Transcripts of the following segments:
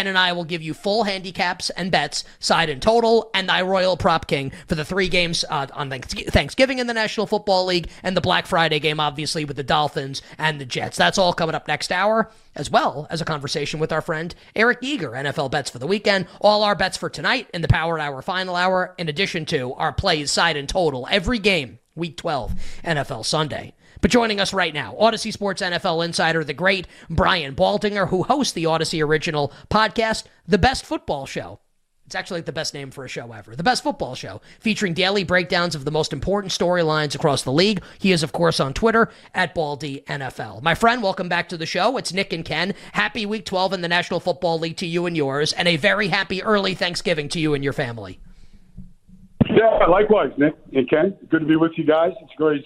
Ken and I will give you full handicaps and bets, side and total, and thy royal prop king for the three games uh, on Thanksgiving in the National Football League and the Black Friday game, obviously, with the Dolphins and the Jets. That's all coming up next hour, as well as a conversation with our friend Eric Eager, NFL bets for the weekend. All our bets for tonight in the Power Hour final hour, in addition to our plays, side and total, every game, week 12, NFL Sunday. But joining us right now, Audacy Sports NFL insider, the great Brian Baldinger, who hosts the Audacy original podcast, The Best Football Show. It's actually the best name for a show ever. The Best Football Show, featuring daily breakdowns of the most important storylines across the league. He is, of course, on Twitter at Baldy NFL. My friend, welcome back to the show. It's Nick and Ken. Happy Week 12 in the National Football League to you and yours, and a very happy early Thanksgiving to you and your family. Yeah, likewise, Nick and Ken. Good to be with you guys. It's great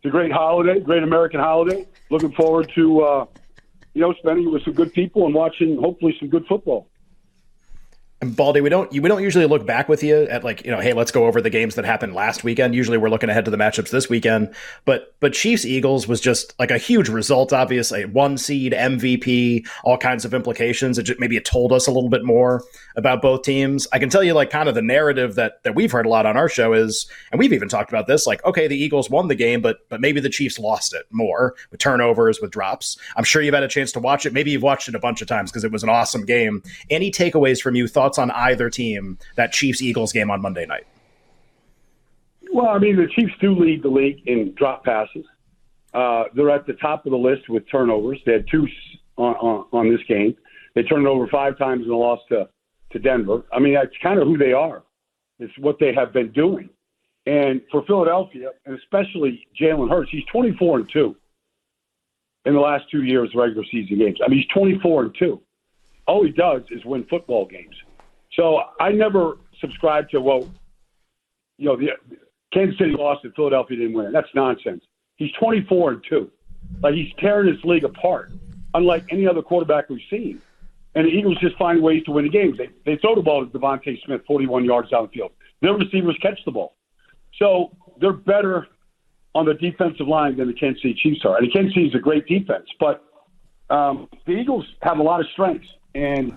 it's a great holiday, great American holiday. Looking forward to uh, you know spending it with some good people and watching hopefully some good football. And Baldy, we don't we don't usually look back with you at like you know, hey, let's go over the games that happened last weekend. Usually, we're looking ahead to the matchups this weekend. But but Chiefs Eagles was just like a huge result. Obviously, one seed MVP, all kinds of implications. It just, maybe it told us a little bit more about both teams. I can tell you like kind of the narrative that that we've heard a lot on our show is, and we've even talked about this. Like, okay, the Eagles won the game, but but maybe the Chiefs lost it more with turnovers, with drops. I'm sure you've had a chance to watch it. Maybe you've watched it a bunch of times because it was an awesome game. Any takeaways from you? Thoughts on either team? that Chiefs Eagles game on Monday night? Well, I mean, the Chiefs do lead the league in drop passes. Uh, they're at the top of the list with turnovers. They had two on, on, on this game. They turned over five times in a loss to, to Denver. I mean, that's kind of who they are. It's what they have been doing. And for Philadelphia, and especially Jalen Hurts, he's 24 and 2 in the last two years regular season games. I mean, he's 24 and 2. All he does is win football games. So I never subscribed to well, you know, the Kansas City lost and Philadelphia didn't win. That's nonsense. He's 24 and two, like he's tearing this league apart, unlike any other quarterback we've seen. And the Eagles just find ways to win the games. They they throw the ball to DeVonta Smith 41 yards down the field. Their receivers catch the ball, so they're better on the defensive line than the Kansas City Chiefs are. And the Kansas City is a great defense, but um, the Eagles have a lot of strengths and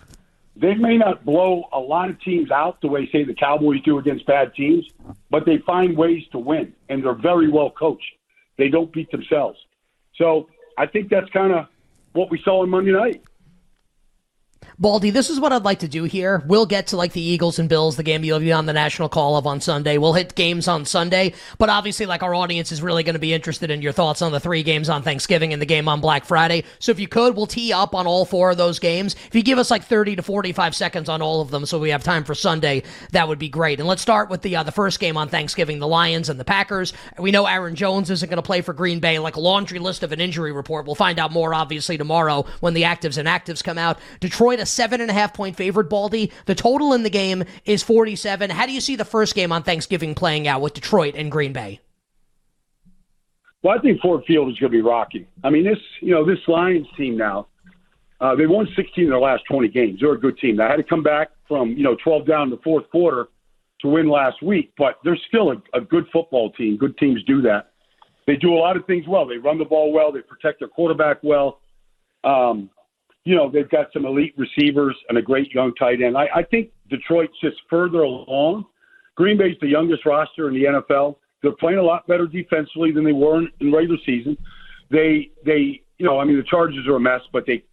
they may not blow a lot of teams out the way, say, the Cowboys do against bad teams, but they find ways to win, and they're very well coached. They don't beat themselves. So I think that's kind of what we saw on Monday night. Baldy, this is what I'd like to do here. We'll get to like the Eagles and Bills, the game you'll be on the national call of on Sunday. We'll hit games on Sunday, but obviously, like our audience is really going to be interested in your thoughts on the three games on Thanksgiving and the game on Black Friday. So if you could, we'll tee up on all four of those games. If you give us like 30 to 45 seconds on all of them so we have time for Sunday, that would be great. And let's start with the uh, the first game on Thanksgiving, the Lions and the Packers. We know Aaron Jones isn't going to play for Green Bay, like a laundry list of an injury report. We'll find out more obviously tomorrow when the actives and actives come out. Detroit seven and a half point favorite, Baldy. The total in the game is 47. How do you see the first game on Thanksgiving playing out with Detroit and Green Bay? Well, I think Ford Field is going to be rocky. I mean, this you know this Lions team now, uh, they won 16 of their last 20 games. They're a good team. They had to come back from you know 12 down in the fourth quarter to win last week, but they're still a, a good football team. Good teams do that. They do a lot of things well. They run the ball well. They protect their quarterback well. Um, you know, they've got some elite receivers and a great young tight end. I, I think Detroit's just further along. Green Bay's the youngest roster in the NFL. They're playing a lot better defensively than they were in, in regular season. They, they, you know, I mean, the Chargers are a mess, but they,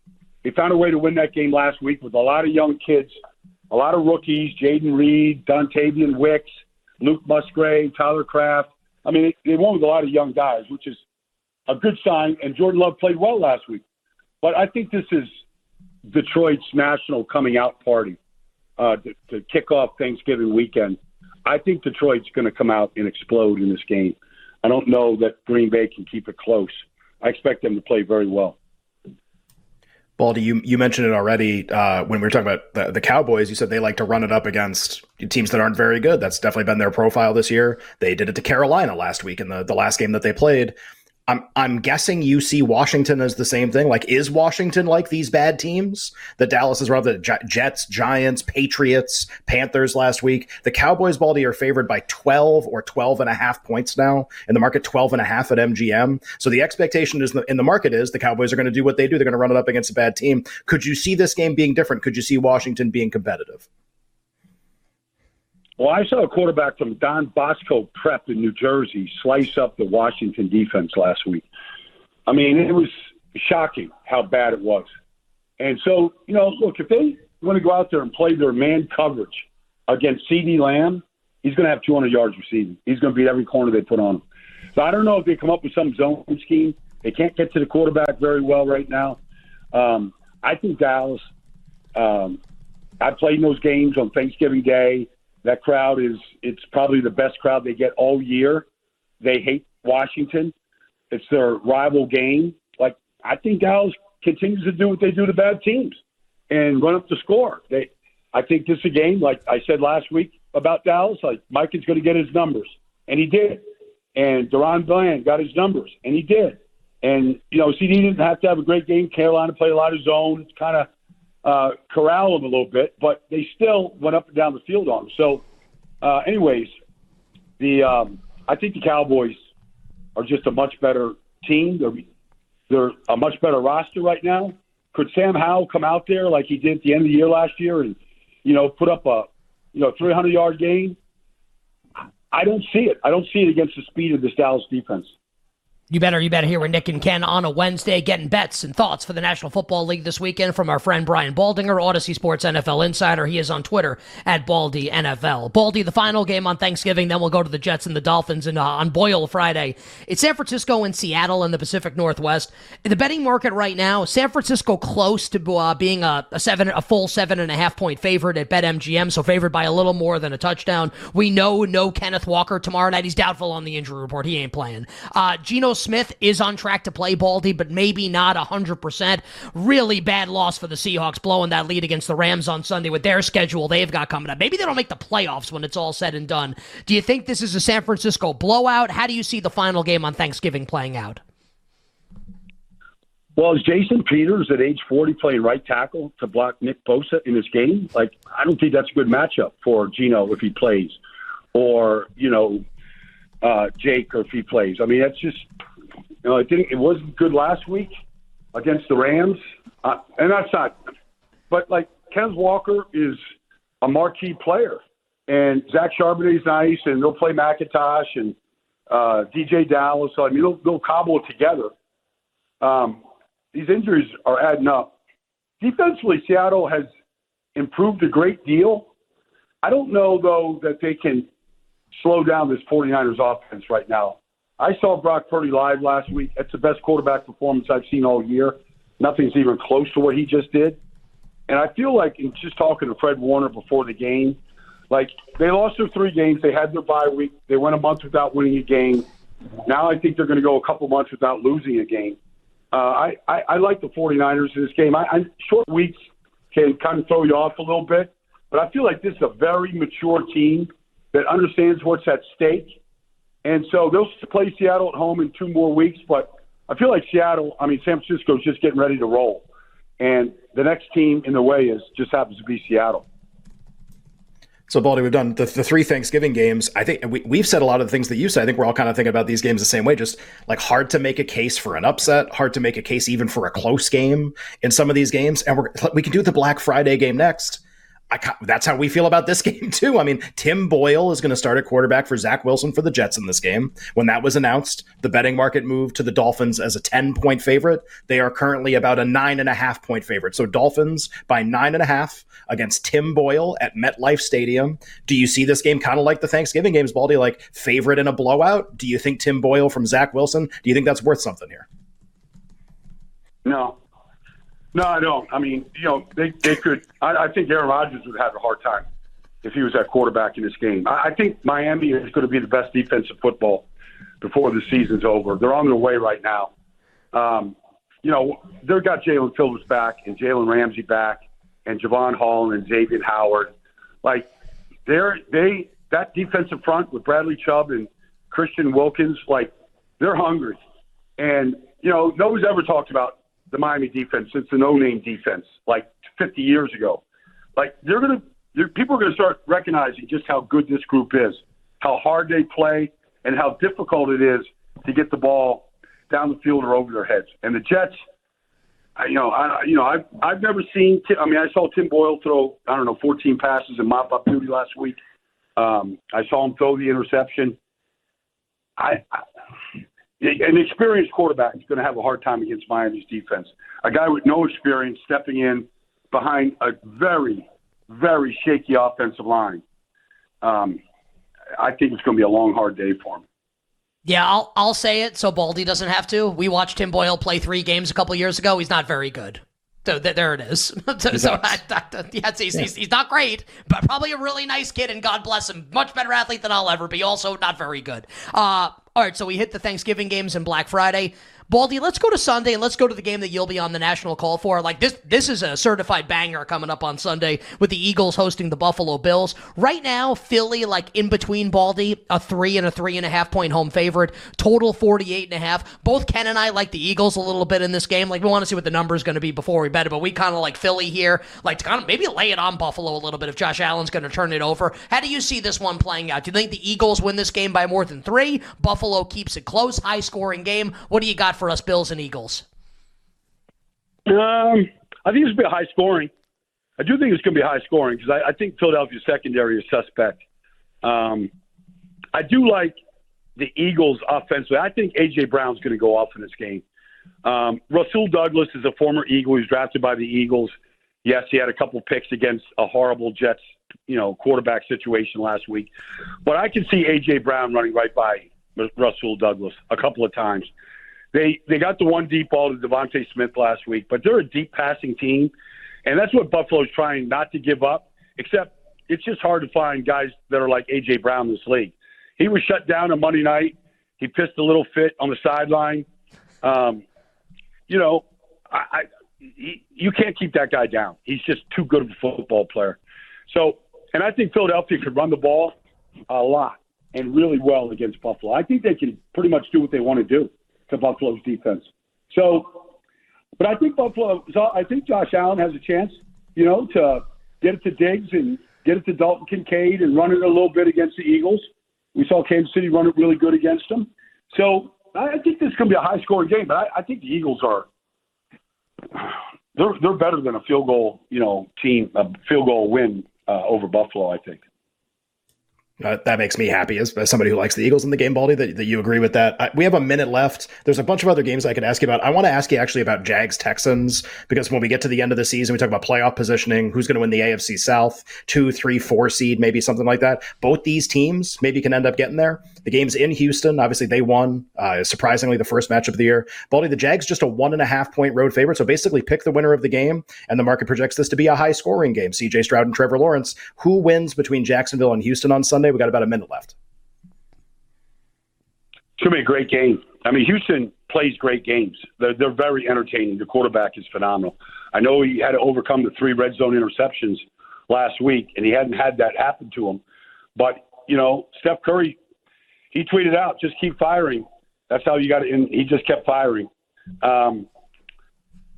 they found a way to win that game last week with a lot of young kids, a lot of rookies, Jayden Reed, Dontayvion Wicks, Luke Musgrave, Tyler Kroft. I mean, they, they won with a lot of young guys, which is a good sign. And Jordan Love played well last week. But I think this is Detroit's national coming out party uh, to, to kick off Thanksgiving weekend. I think Detroit's going to come out and explode in this game. I don't know that Green Bay can keep it close. I expect them to play very well. Baldy, you, you mentioned it already uh, when we were talking about the, the, Cowboys. You said they like to run it up against teams that aren't very good. That's definitely been their profile this year. They did it to Carolina last week in the, the last game that they played. I'm I'm guessing you see Washington as the same thing. Like, is Washington like these bad teams that Dallas has run the Jets, Giants, Patriots, Panthers last week? The Cowboys, Baldy, are favored by 12 or 12 and a half points now in the market, 12 and a half at MGM. So the expectation is in the market is the Cowboys are going to do what they do. They're going to run it up against a bad team. Could you see this game being different? Could you see Washington being competitive? Well, I saw a quarterback from Don Bosco Prep in New Jersey slice up the Washington defense last week. I mean, it was shocking how bad it was. And so, you know, look, if they want to go out there and play their man coverage against CeeDee Lamb, he's going to have 200 yards receiving. He's going to beat every corner they put on him. So I don't know if they come up with some zone scheme. They can't get to the quarterback very well right now. Um, I think Dallas. Um, I played in those games on Thanksgiving Day. That crowd is it's probably the best crowd they get all year. They hate Washington. It's their rival game. Like I think Dallas continues to do what they do to bad teams and run up the score. They I think this is a game, like I said last week about Dallas, like Mike is gonna get his numbers. And he did. And DaRon Bland got his numbers and he did. And, you know, CeeDee didn't have to have a great game. Carolina played a lot of zone, kind of uh, corral them a little bit, but they still went up and down the field on them. So, uh, anyways, the um, I think the Cowboys are just a much better team. They're they're a much better roster right now. Could Sam Howell come out there like he did at the end of the year last year and you know put up a you know 300 yard game? I don't see it. I don't see it against the speed of this Dallas defense. You better, you better hear with Nick and Ken on a Wednesday, getting bets and thoughts for the National Football League this weekend from our friend Brian Baldinger, Audacy Sports NFL Insider. He is on Twitter at Baldy NFL. Baldy, the final game on Thanksgiving, then we'll go to the Jets and the Dolphins and uh, on Boyle Friday. It's San Francisco and Seattle in the Pacific Northwest. The betting market right now, San Francisco close to uh, being a, a seven, a full seven and a half point favorite at BetMGM, so favored by a little more than a touchdown. We know no Kenneth Walker tomorrow night. He's doubtful on the injury report. He ain't playing. Uh, Geno Smith is on track to play Baldy, but maybe not 100%. Really bad loss for the Seahawks, blowing that lead against the Rams on Sunday with their schedule they've got coming up. Maybe they don't make the playoffs when it's all said and done. Do you think this is a San Francisco blowout? How do you see the final game on Thanksgiving playing out? Well, is Jason Peters at age 40 playing right tackle to block Nick Bosa in this game? Like, I don't think that's a good matchup for Geno if he plays, or you know, uh, Jake if he plays. I mean, that's just you know, it didn't. It wasn't good last week against the Rams, uh, and that's not. But like Kenneth Walker is a marquee player, and Zach Charbonnet's nice, and they'll play McIntosh and uh, DeeJay Dallas. So I mean, they'll, they'll cobble it together. Um, these injuries are adding up. Defensively, Seattle has improved a great deal. I don't know though that they can slow down this 49ers offense right now. I saw Brock Purdy live last week. It's the best quarterback performance I've seen all year. Nothing's even close to what he just did. And I feel like, in just talking to Fred Warner before the game, like they lost their three games. They had their bye week. They went a month without winning a game. Now I think they're going to go a couple months without losing a game. Uh, I, I, I like the 49ers in this game. I, I short weeks can kind of throw you off a little bit, but I feel like this is a very mature team that understands what's at stake and so they'll play Seattle at home in two more weeks. But I feel like Seattle, I mean, San Francisco's just getting ready to roll. And the next team in the way is just happens to be Seattle. So, Baldy, we've done the, the three Thanksgiving games. I think we, we've said a lot of the things that you said. I think we're all kind of thinking about these games the same way. Just like hard to make a case for an upset, hard to make a case even for a close game in some of these games. And we can do the Black Friday game next. That's how we feel about this game too. I mean, Tim Boyle is going to start at quarterback for Zach Wilson for the Jets in this game. When that was announced, the betting market moved to the Dolphins as a ten point favorite. They are currently about a nine and a half point favorite. So Dolphins by nine and a half against Tim Boyle at MetLife Stadium. Do you see this game kind of like the Thanksgiving games, Baldy, like favorite in a blowout? Do you think Tim Boyle from Zach Wilson? Do you think that's worth something here? No, no, I don't. I mean, you know, they they could. I, I think Aaron Rodgers would have a hard time if he was at quarterback in this game. I, I think Miami is going to be the best defensive football before the season's over. They're on their way right now. Um, you know, they've got Jaelan Phillips back and Jalen Ramsey back and Jevon Holland and Xavier Howard. Like they're they that defensive front with Bradley Chubb and Christian Wilkins, like they're hungry. And you know, nobody's ever talked about the Miami defense since the no-name defense, like 50 years ago. Like they're gonna, they're, people are gonna start recognizing just how good this group is, how hard they play, and how difficult it is to get the ball down the field or over their heads. And the Jets, I, you know, I, you know, I've I've never seen. Tim, I mean, I saw Tim Boyle throw I don't know 14 passes in mop up duty last week. Um, I saw him throw the interception. I, I an experienced quarterback is going to have a hard time against Miami's defense. A guy with no experience stepping in behind a very, very shaky offensive line. Um, I think it's going to be a long, hard day for him. Yeah, I'll I'll say it so Baldy doesn't have to. We watched Tim Boyle play three games a couple years ago. He's not very good. So th- there it is. so, so I, I, yes, he's, yeah. he's, he's, not great, but probably a really nice kid, and God bless him. Much better athlete than I'll ever be. Also, not very good. Uh, all right, so we hit the Thanksgiving games and Black Friday. Baldy, let's go to Sunday and let's go to the game that you'll be on the national call for. Like this, this is a certified banger coming up on Sunday with the Eagles hosting the Buffalo Bills. Right now, Philly, like in between Baldy, a three and a three and a half point home favorite, total 48 and a half. Both Ken and I like the Eagles a little bit in this game. Like we want to see what the number is going to be before we bet it, but we kind of like Philly here, like to kind of maybe lay it on Buffalo a little bit if Josh Allen's going to turn it over. How do you see this one playing out? Do you think the Eagles win this game by more than three? Buffalo keeps it close, high scoring game. What do you got for us, Bills and Eagles? Um, I think it's going to be high scoring. I do think it's going to be high scoring because I, I, think Philadelphia's secondary is suspect. Um, I do like the Eagles offensively. I think AJ Brown's going to go off in this game. Um, Rasul Douglas is a former Eagle. He was drafted by the Eagles. Yes, he had a couple picks against a horrible Jets, you know, quarterback situation last week. But I can see AJ Brown running right by Rasul Douglas a couple of times. They they got the one deep ball to DeVonta Smith last week, but they're a deep passing team, and that's what Buffalo's trying not to give up. Except it's just hard to find guys that are like AJ Brown in this league. He was shut down on Monday night. He pissed a little fit on the sideline. Um, you know, I, I he, you can't keep that guy down. He's just too good of a football player. So, and I think Philadelphia could run the ball a lot and really well against Buffalo. I think they can pretty much do what they want to do to Buffalo's defense. So, but I think Buffalo, I think Josh Allen has a chance, you know, to get it to Diggs and get it to Dalton Kincaid and run it a little bit against the Eagles. We saw Kansas City run it really good against them. So I think this is going to be a high scoring game, but I, I think the Eagles are they're they're better than a field goal, you know, team a field goal win uh, over Buffalo. I think. Uh, that makes me happy as, as, somebody who likes the Eagles in the game, Baldy, that, that you agree with that. I, we have a minute left. There's a bunch of other games I could ask you about. I want to ask you actually about Jags Texans because when we get to the end of the season, we talk about playoff positioning, who's going to win the AFC South, two, three, four seed, maybe something like that. Both these teams maybe can end up getting there. The game's in Houston. Obviously, they won, uh, surprisingly, the first matchup of the year. Baldy, the Jags just a one and a half point road favorite. So basically, pick the winner of the game, and the market projects this to be a high scoring game. CJ Stroud and Trevor Lawrence. Who wins between Jacksonville and Houston on Sunday? We got about a minute left. It's to be a great game. I mean, Houston plays great games. They're, they're very entertaining. The quarterback is phenomenal. I know he had to overcome the three red zone interceptions last week, and he hadn't had that happen to him. But, you know, Steph Curry, he tweeted out, just keep firing. That's how you got it. And he just kept firing. Um,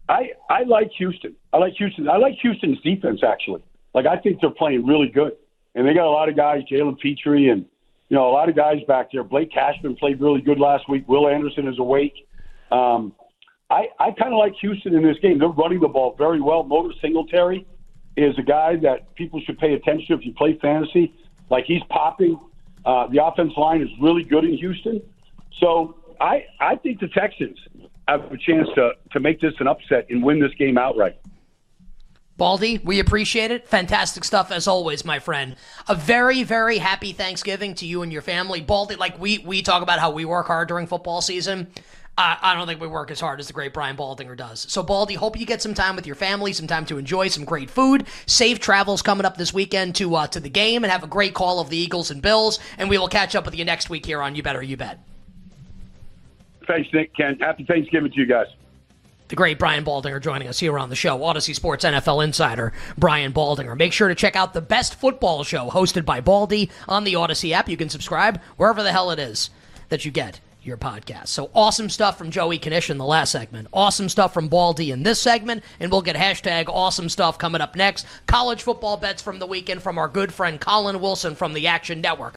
I I like Houston. I like Houston. I like Houston's defense actually. Like I think they're playing really good, and they got a lot of guys, Jalen Pitre and you know, a lot of guys back there. Blake Cashman played really good last week. Will Anderson is awake. Um, I, I kind of like Houston in this game. They're running the ball very well. Motor Singletary is a guy that people should pay attention to if you play fantasy. Like he's popping. Uh, the offense line is really good in Houston. So I, I think the Texans have a chance to, to make this an upset and win this game outright. Baldy, we appreciate it. Fantastic stuff as always, my friend. A very, very happy Thanksgiving to you and your family. Baldy, like we we talk about how we work hard during football season. Uh, I don't think we work as hard as the great Brian Baldinger does. So, Baldy, hope you get some time with your family, some time to enjoy some great food. Safe travels coming up this weekend to uh, to the game, and have a great call of the Eagles and Bills. And we will catch up with you next week here on You Better You Bet. Thanks, Nick. Ken. Happy Thanksgiving to you guys the great Brian Baldinger joining us here on the show. Audacy Sports NFL Insider, Brian Baldinger. Make sure to check out the best football show hosted by Baldy on the Audacy app. You can subscribe wherever the hell it is that you get your podcast. So awesome stuff from Joey Knish in the last segment. Awesome stuff from Baldy in this segment. And we'll get hashtag awesome stuff coming up next. College football bets from the weekend from our good friend Collin Wilson from the Action Network.